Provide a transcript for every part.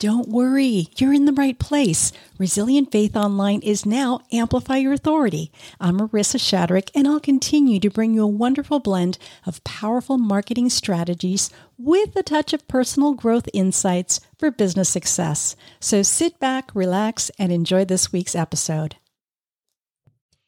Don't worry, you're in the right place. Resilient Faith Online is now Amplify Your Authority. I'm Marissa Shadrick, and I'll continue to bring you a wonderful blend of powerful marketing strategies with a touch of personal growth insights for business success. So sit back, relax, and enjoy this week's episode.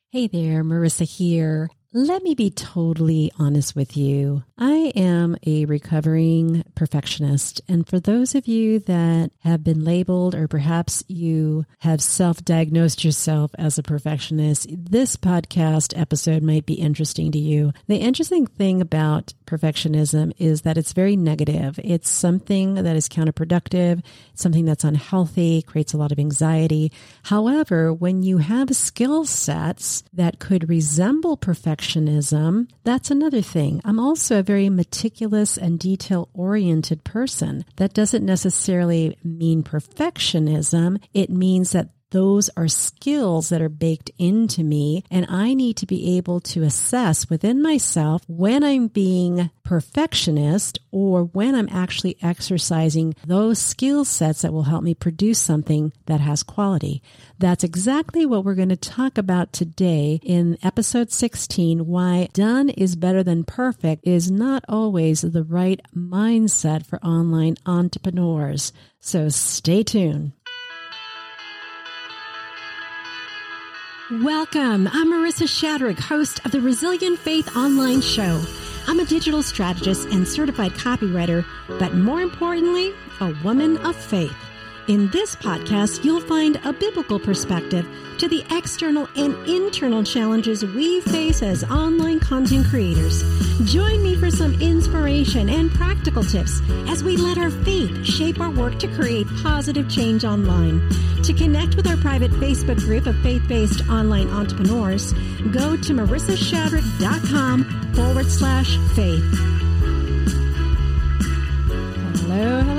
Hey there, Marissa here. Let me be totally honest with you. I am a recovering perfectionist. And for those of you that have been labeled, or perhaps you have self diagnosed yourself as a perfectionist, this podcast episode might be interesting to you. The interesting thing about perfectionism is that it's very negative. It's something that is counterproductive, something that's unhealthy, creates a lot of anxiety. However, when you have skill sets that could resemble perfectionism, that's another thing. I'm also a very meticulous and detail oriented person. That doesn't necessarily mean perfectionism. It means that those are skills that are baked into me, and I need to be able to assess within myself when I'm being perfectionist or when I'm actually exercising those skill sets that will help me produce something that has quality. That's exactly what we're going to talk about today in episode 16 why done is better than perfect is not always the right mindset for online entrepreneurs. So stay tuned. Welcome. I'm Marissa Shadrick, host of the Resilient Faith Online Show. I'm a digital strategist and certified copywriter, but more importantly, a woman of faith. In this podcast, you'll find a biblical perspective to the external and internal challenges we face as online content creators. Join me for some inspiration and practical tips as we let our faith shape our work to create positive change online. To connect with our private Facebook group of faith-based online entrepreneurs, go to marissashadrick.com forward slash faith. Hello,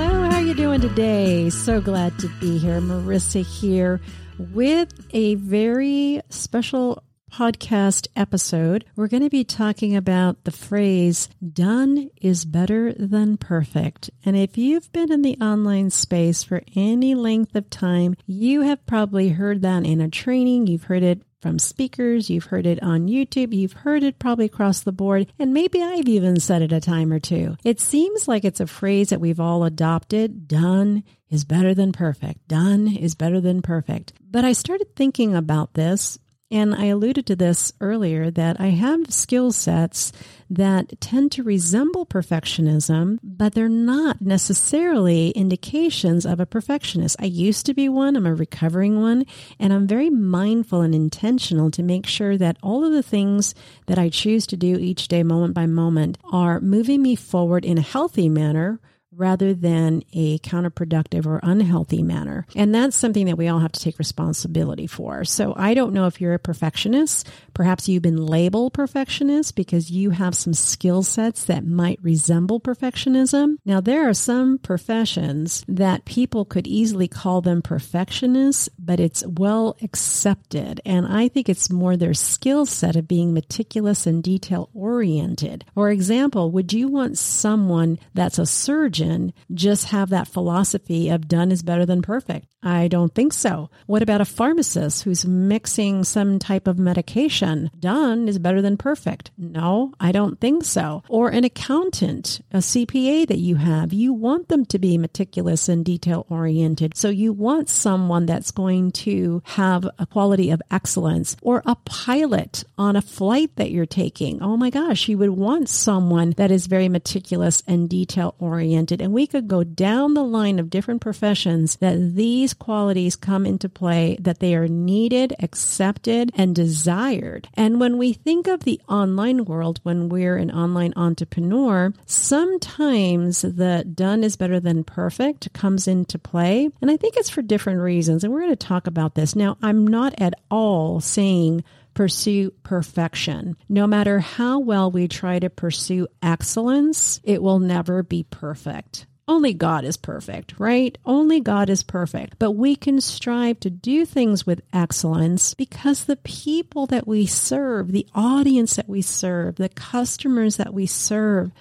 today? So glad to be here. Marissa here with a very special podcast episode. We're going to be talking about the phrase done is better than perfect. And if you've been in the online space for any length of time, you have probably heard that in a training. You've heard it from speakers, you've heard it on YouTube, you've heard it probably across the board, and maybe I've even said it a time or two. It seems like it's a phrase that we've all adopted. Done is better than perfect. Done is better than perfect. But I started thinking about this and I alluded to this earlier that I have skill sets that tend to resemble perfectionism, but they're not necessarily indications of a perfectionist. I used to be one, I'm a recovering one, and I'm very mindful and intentional to make sure that all of the things that I choose to do each day, moment by moment, are moving me forward in a healthy manner rather than a counterproductive or unhealthy manner. And that's something that we all have to take responsibility for. So I don't know if you're a perfectionist. Perhaps you've been labeled perfectionist because you have some skill sets that might resemble perfectionism. Now, there are some professions that people could easily call them perfectionists, but it's well accepted. And I think it's more their skill set of being meticulous and detail oriented. For example, would you want someone that's a surgeon just have that philosophy of done is better than perfect. I don't think so. What about a pharmacist who's mixing some type of medication? Done is better than perfect. No, I don't think so. Or an accountant, a CPA that you have, you want them to be meticulous and detail oriented. So you want someone that's going to have a quality of excellence or a pilot on a flight that you're taking. Oh my gosh, you would want someone that is very meticulous and detail oriented. And we could go down the line of different professions that these qualities come into play that they are needed, accepted, and desired. And when we think of the online world, when we're an online entrepreneur, sometimes the done is better than perfect comes into play. And I think it's for different reasons. And we're going to talk about this. Now, I'm not at all saying pursue perfection. No matter how well we try to pursue excellence, it will never be perfect. Only God is perfect, right? Only God is perfect. But we can strive to do things with excellence because the people that we serve, the audience that we serve, the customers that we serve,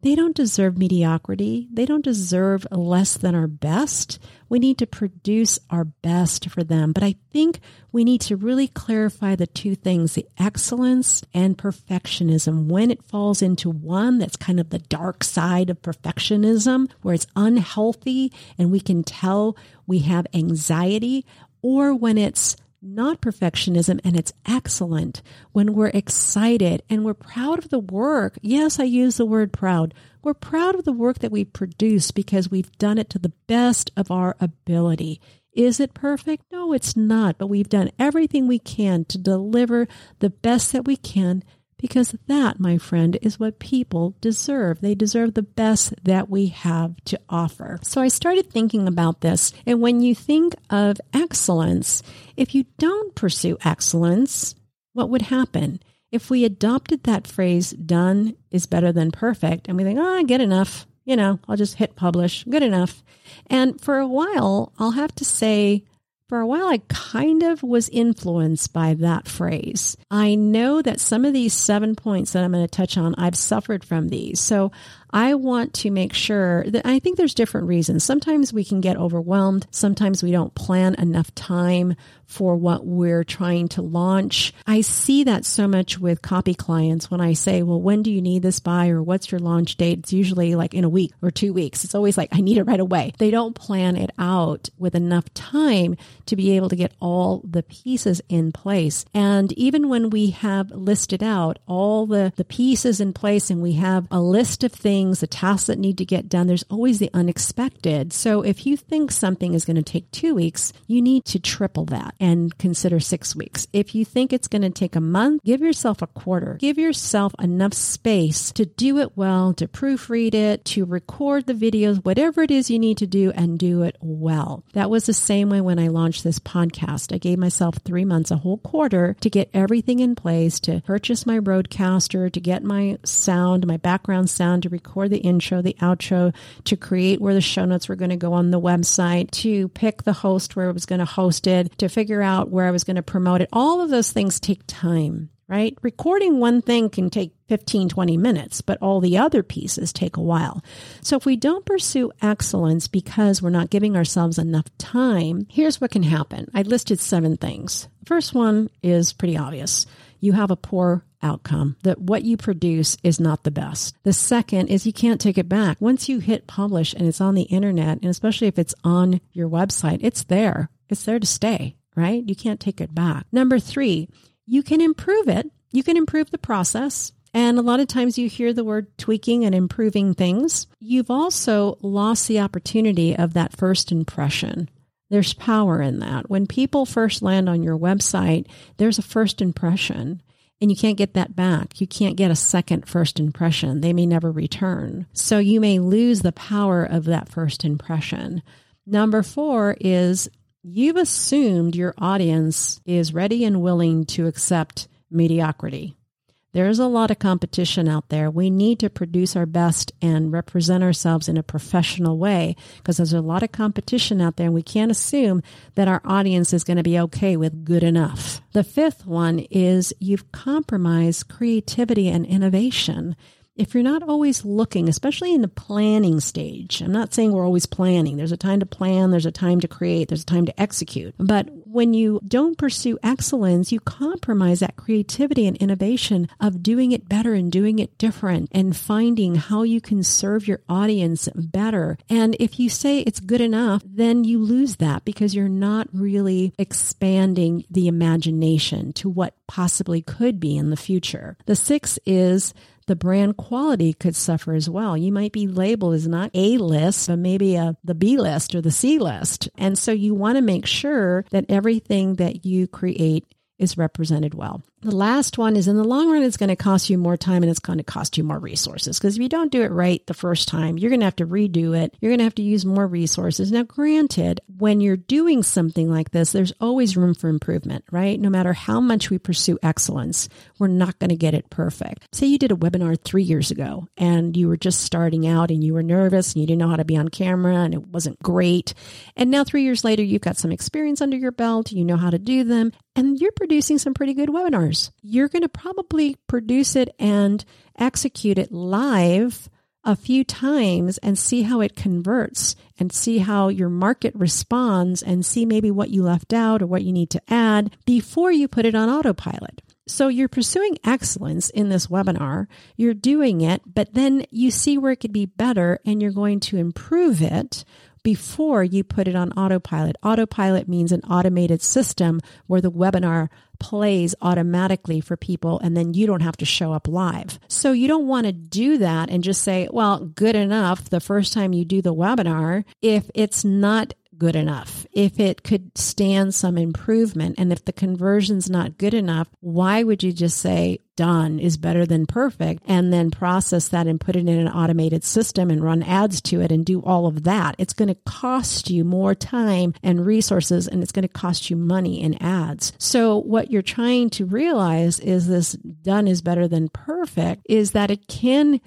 they don't deserve mediocrity. They don't deserve less than our best. We need to produce our best for them. But I think we need to really clarify the two things the excellence and perfectionism. When it falls into one, that's kind of the dark side of perfectionism, where it's unhealthy and we can tell we have anxiety, or when it's not perfectionism and it's excellent when we're excited and we're proud of the work. Yes, I use the word proud. We're proud of the work that we produce because we've done it to the best of our ability. Is it perfect? No, it's not, but we've done everything we can to deliver the best that we can because that, my friend, is what people deserve. They deserve the best that we have to offer. So I started thinking about this. And when you think of excellence, if you don't pursue excellence, what would happen? If we adopted that phrase, done is better than perfect, and we think, oh, I get enough, you know, I'll just hit publish, good enough. And for a while, I'll have to say, for a while, I kind of was influenced by that phrase. I know that some of these seven points that I'm going to touch on, I've suffered from these. So I want to make sure that I think there's different reasons. Sometimes we can get overwhelmed. Sometimes we don't plan enough time for what we're trying to launch. I see that so much with copy clients when I say, well, when do you need this by or what's your launch date? It's usually like in a week or two weeks. It's always like, I need it right away. They don't plan it out with enough time to be able to get all the pieces in place. And even when we have listed out all the, the pieces in place and we have a list of things, the tasks that need to get done, there's always the unexpected. So if you think something is going to take two weeks, you need to triple that and consider six weeks. If you think it's going to take a month, give yourself a quarter. Give yourself enough space to do it well, to proofread it, to record the videos, whatever it is you need to do and do it well. That was the same way when I launched this podcast. I gave myself three months, a whole quarter to get everything in place, to purchase my RODECaster, to get my sound, my background sound, to record the intro, the outro, to create where the show notes were going to go on the website, to pick the host where it was going to host it, to figure figure out where I was going to promote it. All of those things take time, right? Recording one thing can take 15, 20 minutes, but all the other pieces take a while. So if we don't pursue excellence because we're not giving ourselves enough time, here's what can happen. I listed seven things. First one is pretty obvious. You have a poor outcome that what you produce is not the best. The second is you can't take it back. Once you hit publish and it's on the internet, and especially if it's on your website, it's there. It's there to stay right? You can't take it back. Number three, you can improve it. You can improve the process. And a lot of times you hear the word tweaking and improving things. You've also lost the opportunity of that first impression. There's power in that. When people first land on your website, there's a first impression and you can't get that back. You can't get a second first impression. They may never return. So you may lose the power of that first impression. Number four is you've assumed your audience is ready and willing to accept mediocrity. There's a lot of competition out there. We need to produce our best and represent ourselves in a professional way because there's a lot of competition out there and we can't assume that our audience is going to be okay with good enough. The fifth one is you've compromised creativity and innovation if you're not always looking, especially in the planning stage, I'm not saying we're always planning. There's a time to plan, there's a time to create, there's a time to execute. But when you don't pursue excellence, you compromise that creativity and innovation of doing it better and doing it different and finding how you can serve your audience better. And if you say it's good enough, then you lose that because you're not really expanding the imagination to what possibly could be in the future. The sixth is the brand quality could suffer as well. You might be labeled as not A list, but maybe a, the B list or the C list. And so you want to make sure that everything that you create is represented well. The last one is in the long run, it's going to cost you more time and it's going to cost you more resources. Because if you don't do it right the first time, you're going to have to redo it. You're going to have to use more resources. Now, granted, when you're doing something like this, there's always room for improvement, right? No matter how much we pursue excellence, we're not going to get it perfect. Say you did a webinar three years ago and you were just starting out and you were nervous and you didn't know how to be on camera and it wasn't great. And now, three years later, you've got some experience under your belt, you know how to do them, and you're producing some pretty good webinars. You're going to probably produce it and execute it live a few times and see how it converts and see how your market responds and see maybe what you left out or what you need to add before you put it on autopilot. So you're pursuing excellence in this webinar. You're doing it, but then you see where it could be better and you're going to improve it before you put it on autopilot. Autopilot means an automated system where the webinar plays automatically for people and then you don't have to show up live. So you don't want to do that and just say, well, good enough the first time you do the webinar if it's not good enough, if it could stand some improvement, and if the conversion's not good enough, why would you just say done is better than perfect and then process that and put it in an automated system and run ads to it and do all of that? It's going to cost you more time and resources and it's going to cost you money in ads. So what you're trying to realize is this done is better than perfect is that it can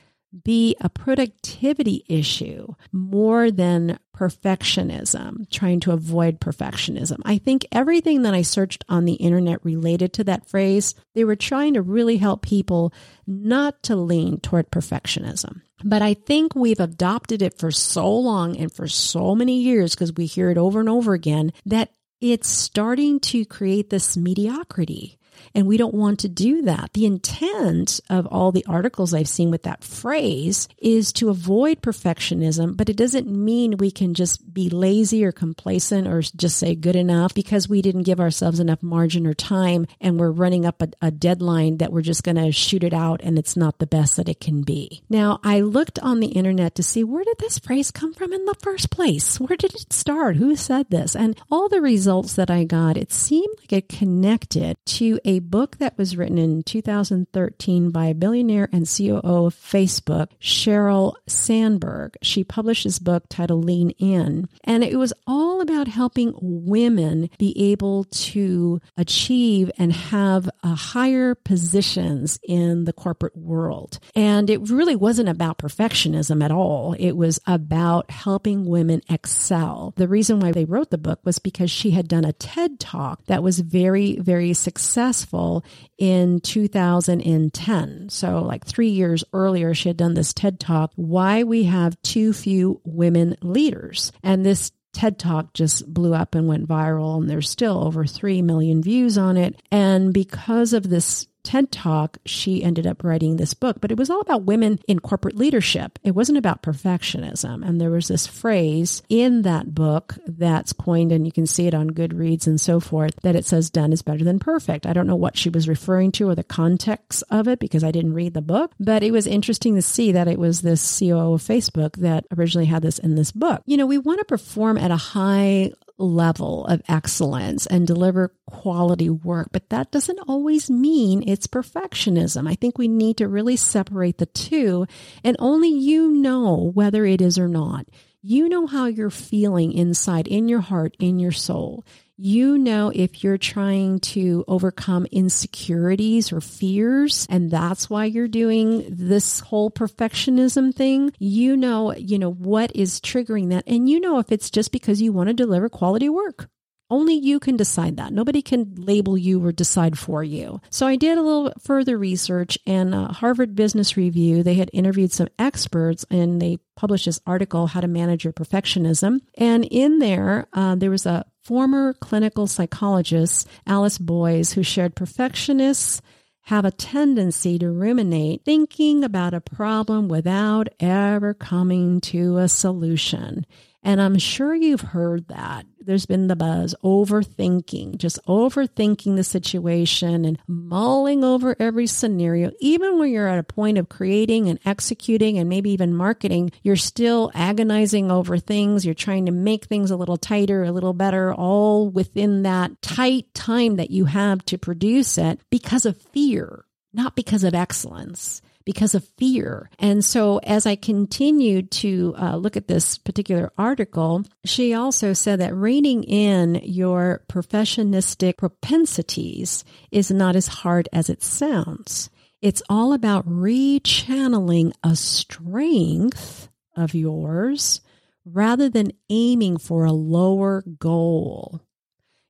be a productivity issue more than perfectionism, trying to avoid perfectionism. I think everything that I searched on the internet related to that phrase, they were trying to really help people not to lean toward perfectionism. But I think we've adopted it for so long and for so many years because we hear it over and over again that it's starting to create this mediocrity. And we don't want to do that. The intent of all the articles I've seen with that phrase is to avoid perfectionism, but it doesn't mean we can just be lazy or complacent or just say good enough because we didn't give ourselves enough margin or time and we're running up a, a deadline that we're just going to shoot it out and it's not the best that it can be. Now, I looked on the internet to see where did this phrase come from in the first place? Where did it start? Who said this? And all the results that I got, it seemed like it connected to a book that was written in 2013 by billionaire and COO of Facebook, Sheryl Sandberg. She published this book titled Lean In, and it was all about helping women be able to achieve and have uh, higher positions in the corporate world. And it really wasn't about perfectionism at all. It was about helping women excel. The reason why they wrote the book was because she had done a TED talk that was very, very successful successful in 2010. So, like three years earlier, she had done this TED Talk, Why We Have Too Few Women Leaders. And this TED Talk just blew up and went viral, and there's still over 3 million views on it. And because of this TED Talk, she ended up writing this book, but it was all about women in corporate leadership. It wasn't about perfectionism. And there was this phrase in that book that's coined, and you can see it on Goodreads and so forth, that it says done is better than perfect. I don't know what she was referring to or the context of it because I didn't read the book, but it was interesting to see that it was this COO of Facebook that originally had this in this book. You know, we want to perform at a high level of excellence and deliver quality work, but that doesn't always mean it's perfectionism. I think we need to really separate the two, and only you know whether it is or not. You know how you're feeling inside, in your heart, in your soul you know if you're trying to overcome insecurities or fears and that's why you're doing this whole perfectionism thing you know you know what is triggering that and you know if it's just because you want to deliver quality work only you can decide that. Nobody can label you or decide for you. So I did a little further research and uh, Harvard Business Review, they had interviewed some experts and they published this article, How to Manage Your Perfectionism. And in there, uh, there was a former clinical psychologist, Alice Boyes, who shared perfectionists have a tendency to ruminate, thinking about a problem without ever coming to a solution. And I'm sure you've heard that. There's been the buzz overthinking, just overthinking the situation and mulling over every scenario. Even when you're at a point of creating and executing and maybe even marketing, you're still agonizing over things. You're trying to make things a little tighter, a little better, all within that tight time that you have to produce it because of fear, not because of excellence because of fear. And so, as I continued to uh, look at this particular article, she also said that reining in your perfectionistic propensities is not as hard as it sounds. It's all about rechanneling a strength of yours rather than aiming for a lower goal.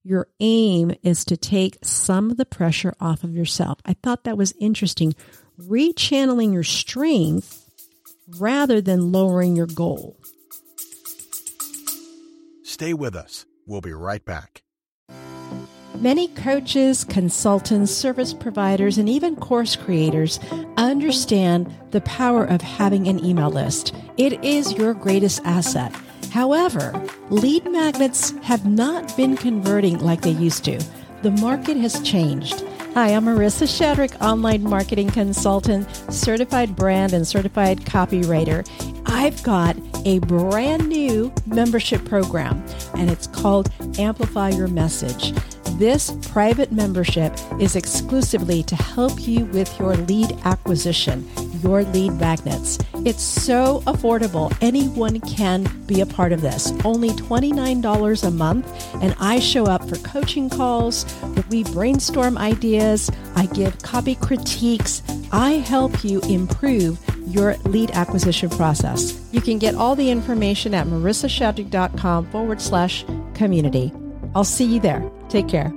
Your aim is to take some of the pressure off of yourself. I thought that was interesting rechanneling your strength rather than lowering your goal. Stay with us. We'll be right back. Many coaches, consultants, service providers, and even course creators understand the power of having an email list. It is your greatest asset. However, lead magnets have not been converting like they used to. The market has changed. Hi, I'm Marissa Shadrick, online marketing consultant, certified brand and certified copywriter. I've got a brand new membership program, and it's called Amplify Your Message. This private membership is exclusively to help you with your lead acquisition, your lead magnets. It's so affordable. Anyone can be a part of this. Only $29 a month, and I show up for coaching calls. We brainstorm ideas. I give copy critiques. I help you improve your lead acquisition process. You can get all the information at marissashadrick.com forward slash community. I'll see you there. Take care.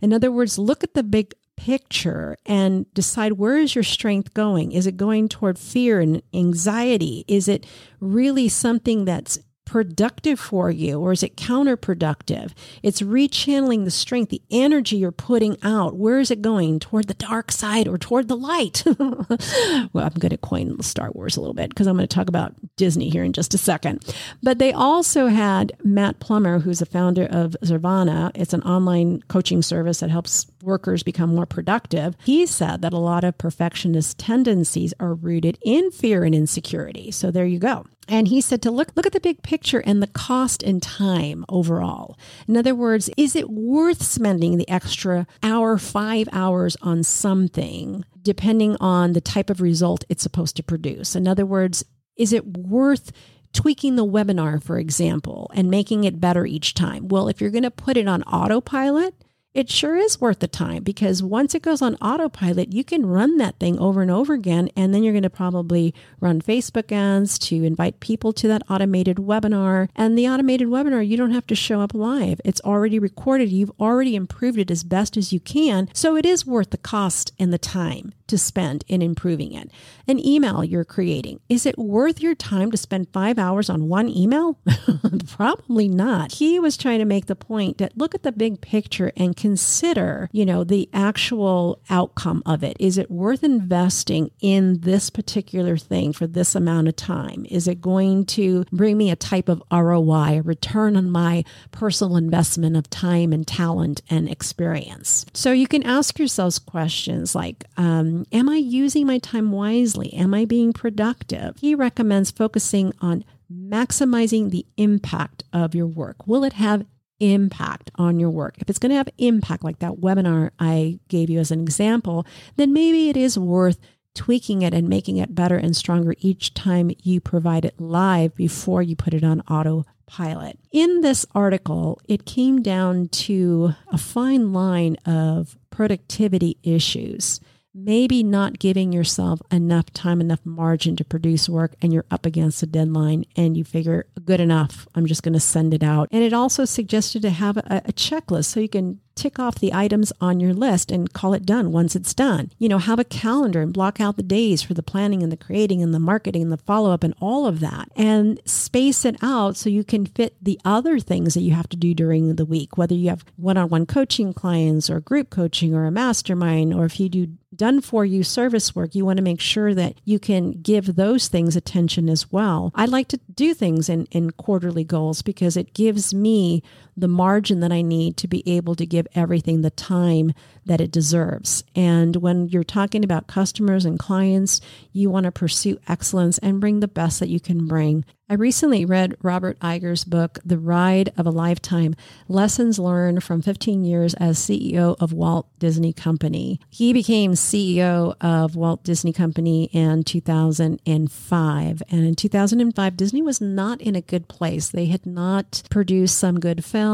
In other words, look at the big picture and decide where is your strength going? Is it going toward fear and anxiety? Is it really something that's productive for you or is it counterproductive? It's rechanneling the strength, the energy you're putting out. Where is it going? Toward the dark side or toward the light? well, I'm going to coin Star Wars a little bit because I'm going to talk about Disney here in just a second. But they also had Matt Plummer, who's the founder of Zarvana. It's an online coaching service that helps workers become more productive. He said that a lot of perfectionist tendencies are rooted in fear and insecurity. So there you go. And he said to look look at the big picture and the cost and time overall. In other words, is it worth spending the extra hour, 5 hours on something depending on the type of result it's supposed to produce? In other words, is it worth tweaking the webinar, for example, and making it better each time? Well, if you're going to put it on autopilot, it sure is worth the time because once it goes on autopilot, you can run that thing over and over again. And then you're going to probably run Facebook ads to invite people to that automated webinar. And the automated webinar, you don't have to show up live. It's already recorded. You've already improved it as best as you can. So it is worth the cost and the time to spend in improving it. An email you're creating, is it worth your time to spend five hours on one email? Probably not. He was trying to make the point that look at the big picture and consider, you know, the actual outcome of it. Is it worth investing in this particular thing for this amount of time? Is it going to bring me a type of ROI, a return on my personal investment of time and talent and experience? So you can ask yourselves questions like, um, am I using my time wisely? Am I being productive? He recommends focusing on maximizing the impact of your work. Will it have impact on your work. If it's going to have impact, like that webinar I gave you as an example, then maybe it is worth tweaking it and making it better and stronger each time you provide it live before you put it on autopilot. In this article, it came down to a fine line of productivity issues maybe not giving yourself enough time, enough margin to produce work, and you're up against a deadline and you figure, good enough, I'm just going to send it out. And it also suggested to have a, a checklist so you can tick off the items on your list and call it done once it's done. You know, have a calendar and block out the days for the planning and the creating and the marketing and the follow up and all of that and space it out so you can fit the other things that you have to do during the week, whether you have one on one coaching clients or group coaching or a mastermind, or if you do done for you service work, you want to make sure that you can give those things attention as well. I like to do things in, in quarterly goals because it gives me the margin that I need to be able to give everything the time that it deserves. And when you're talking about customers and clients, you want to pursue excellence and bring the best that you can bring. I recently read Robert Iger's book, The Ride of a Lifetime Lessons Learned from 15 Years as CEO of Walt Disney Company. He became CEO of Walt Disney Company in 2005. And in 2005, Disney was not in a good place. They had not produced some good films.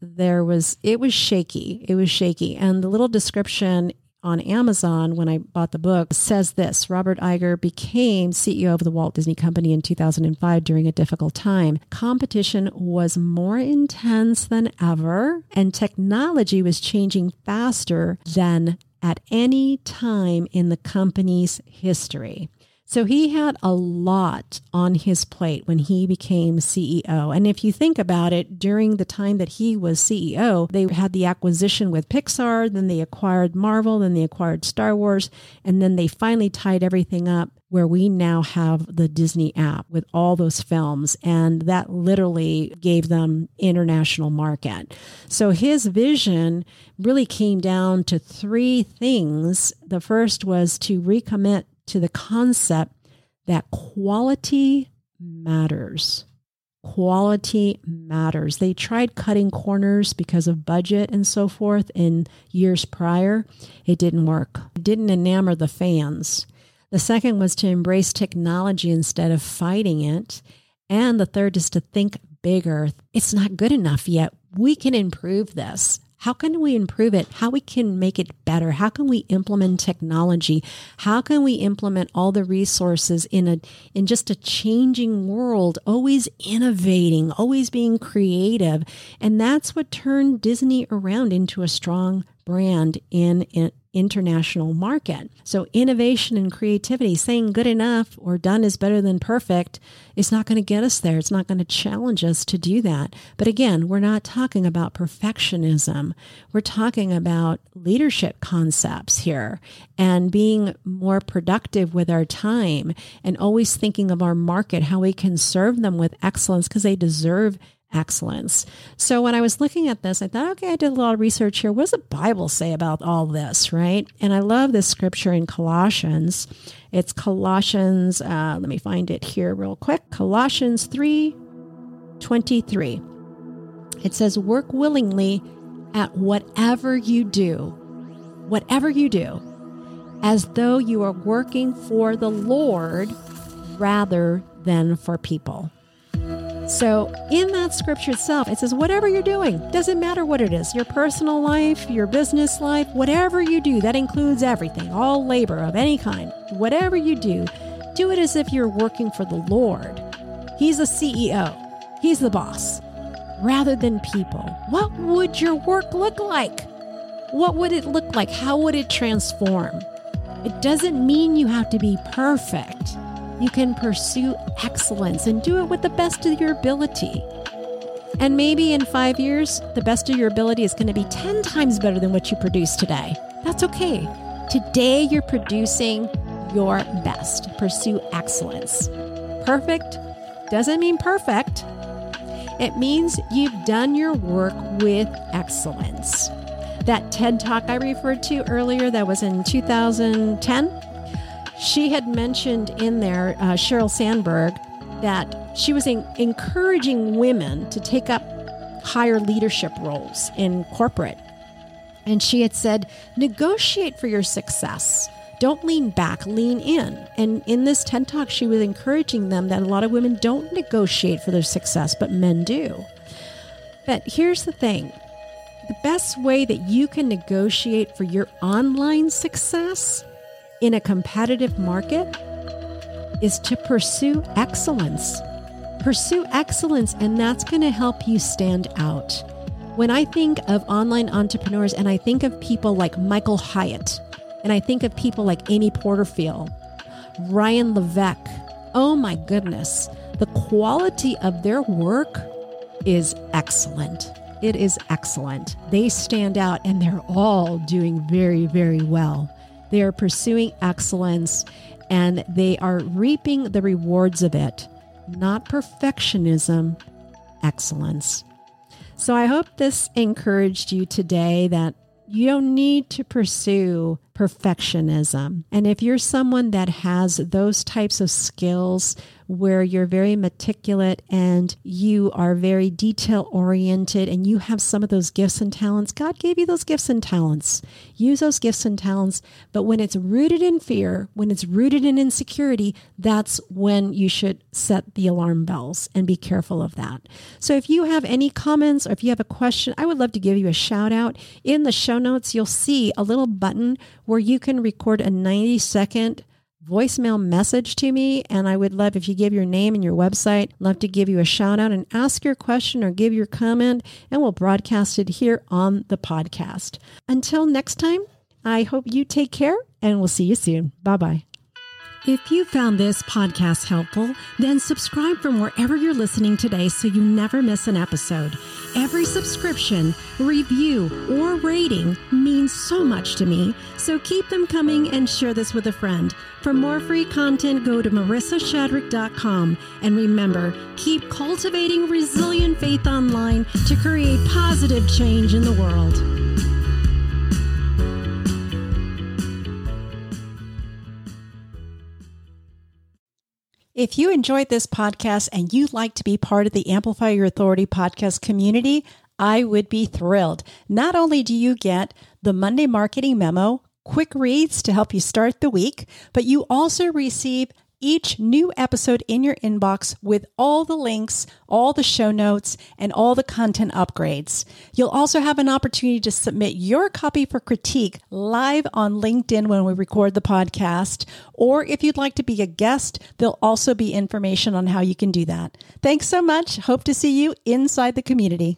There was, it was shaky. It was shaky. And the little description on Amazon when I bought the book says this Robert Iger became CEO of the Walt Disney Company in 2005 during a difficult time. Competition was more intense than ever, and technology was changing faster than at any time in the company's history. So he had a lot on his plate when he became CEO. And if you think about it, during the time that he was CEO, they had the acquisition with Pixar, then they acquired Marvel, then they acquired Star Wars, and then they finally tied everything up where we now have the Disney app with all those films. And that literally gave them international market. So his vision really came down to three things. The first was to recommit to the concept that quality matters. Quality matters. They tried cutting corners because of budget and so forth in years prior. It didn't work. It didn't enamor the fans. The second was to embrace technology instead of fighting it. And the third is to think bigger. It's not good enough yet. We can improve this. How can we improve it? How we can make it better? How can we implement technology? How can we implement all the resources in a in just a changing world, always innovating, always being creative? And that's what turned Disney around into a strong brand in, in international market. So innovation and creativity, saying good enough or done is better than perfect is not going to get us there. It's not going to challenge us to do that. But again, we're not talking about perfectionism. We're talking about leadership concepts here and being more productive with our time and always thinking of our market, how we can serve them with excellence because they deserve excellence. So when I was looking at this, I thought, okay, I did a lot of research here. What does the Bible say about all this, right? And I love this scripture in Colossians. It's Colossians, uh, let me find it here real quick. Colossians 3 23. It says, work willingly at whatever you do, whatever you do, as though you are working for the Lord rather than for people. So, in that scripture itself, it says, whatever you're doing, doesn't matter what it is your personal life, your business life, whatever you do, that includes everything, all labor of any kind. Whatever you do, do it as if you're working for the Lord. He's the CEO, He's the boss, rather than people. What would your work look like? What would it look like? How would it transform? It doesn't mean you have to be perfect you can pursue excellence and do it with the best of your ability. And maybe in five years, the best of your ability is going to be 10 times better than what you produce today. That's okay. Today, you're producing your best. Pursue excellence. Perfect doesn't mean perfect, it means you've done your work with excellence. That TED talk I referred to earlier, that was in 2010 she had mentioned in there, uh, Sheryl Sandberg, that she was in- encouraging women to take up higher leadership roles in corporate. And she had said, negotiate for your success. Don't lean back, lean in. And in this TED Talk, she was encouraging them that a lot of women don't negotiate for their success, but men do. But here's the thing the best way that you can negotiate for your online success in a competitive market is to pursue excellence. Pursue excellence, and that's going to help you stand out. When I think of online entrepreneurs and I think of people like Michael Hyatt, and I think of people like Amy Porterfield, Ryan Levesque, oh my goodness, the quality of their work is excellent. It is excellent. They stand out and they're all doing very, very well. They are pursuing excellence and they are reaping the rewards of it, not perfectionism, excellence. So I hope this encouraged you today that you don't need to pursue perfectionism. And if you're someone that has those types of skills where you're very meticulous and you are very detail oriented and you have some of those gifts and talents, God gave you those gifts and talents. Use those gifts and talents. But when it's rooted in fear, when it's rooted in insecurity, that's when you should set the alarm bells and be careful of that. So if you have any comments or if you have a question, I would love to give you a shout out. In the show notes, you'll see a little button where you can record a 90 second voicemail message to me. And I would love if you give your name and your website, love to give you a shout out and ask your question or give your comment, and we'll broadcast it here on the podcast. Until next time, I hope you take care and we'll see you soon. Bye bye. If you found this podcast helpful, then subscribe from wherever you're listening today so you never miss an episode. Every subscription, review, or rating means so much to me, so keep them coming and share this with a friend. For more free content, go to marissashadrick.com. And remember, keep cultivating resilient faith online to create positive change in the world. If you enjoyed this podcast and you'd like to be part of the Amplify Your Authority podcast community, I would be thrilled. Not only do you get the Monday marketing memo, quick reads to help you start the week, but you also receive each new episode in your inbox with all the links, all the show notes, and all the content upgrades. You'll also have an opportunity to submit your copy for critique live on LinkedIn when we record the podcast. Or if you'd like to be a guest, there'll also be information on how you can do that. Thanks so much. Hope to see you inside the community.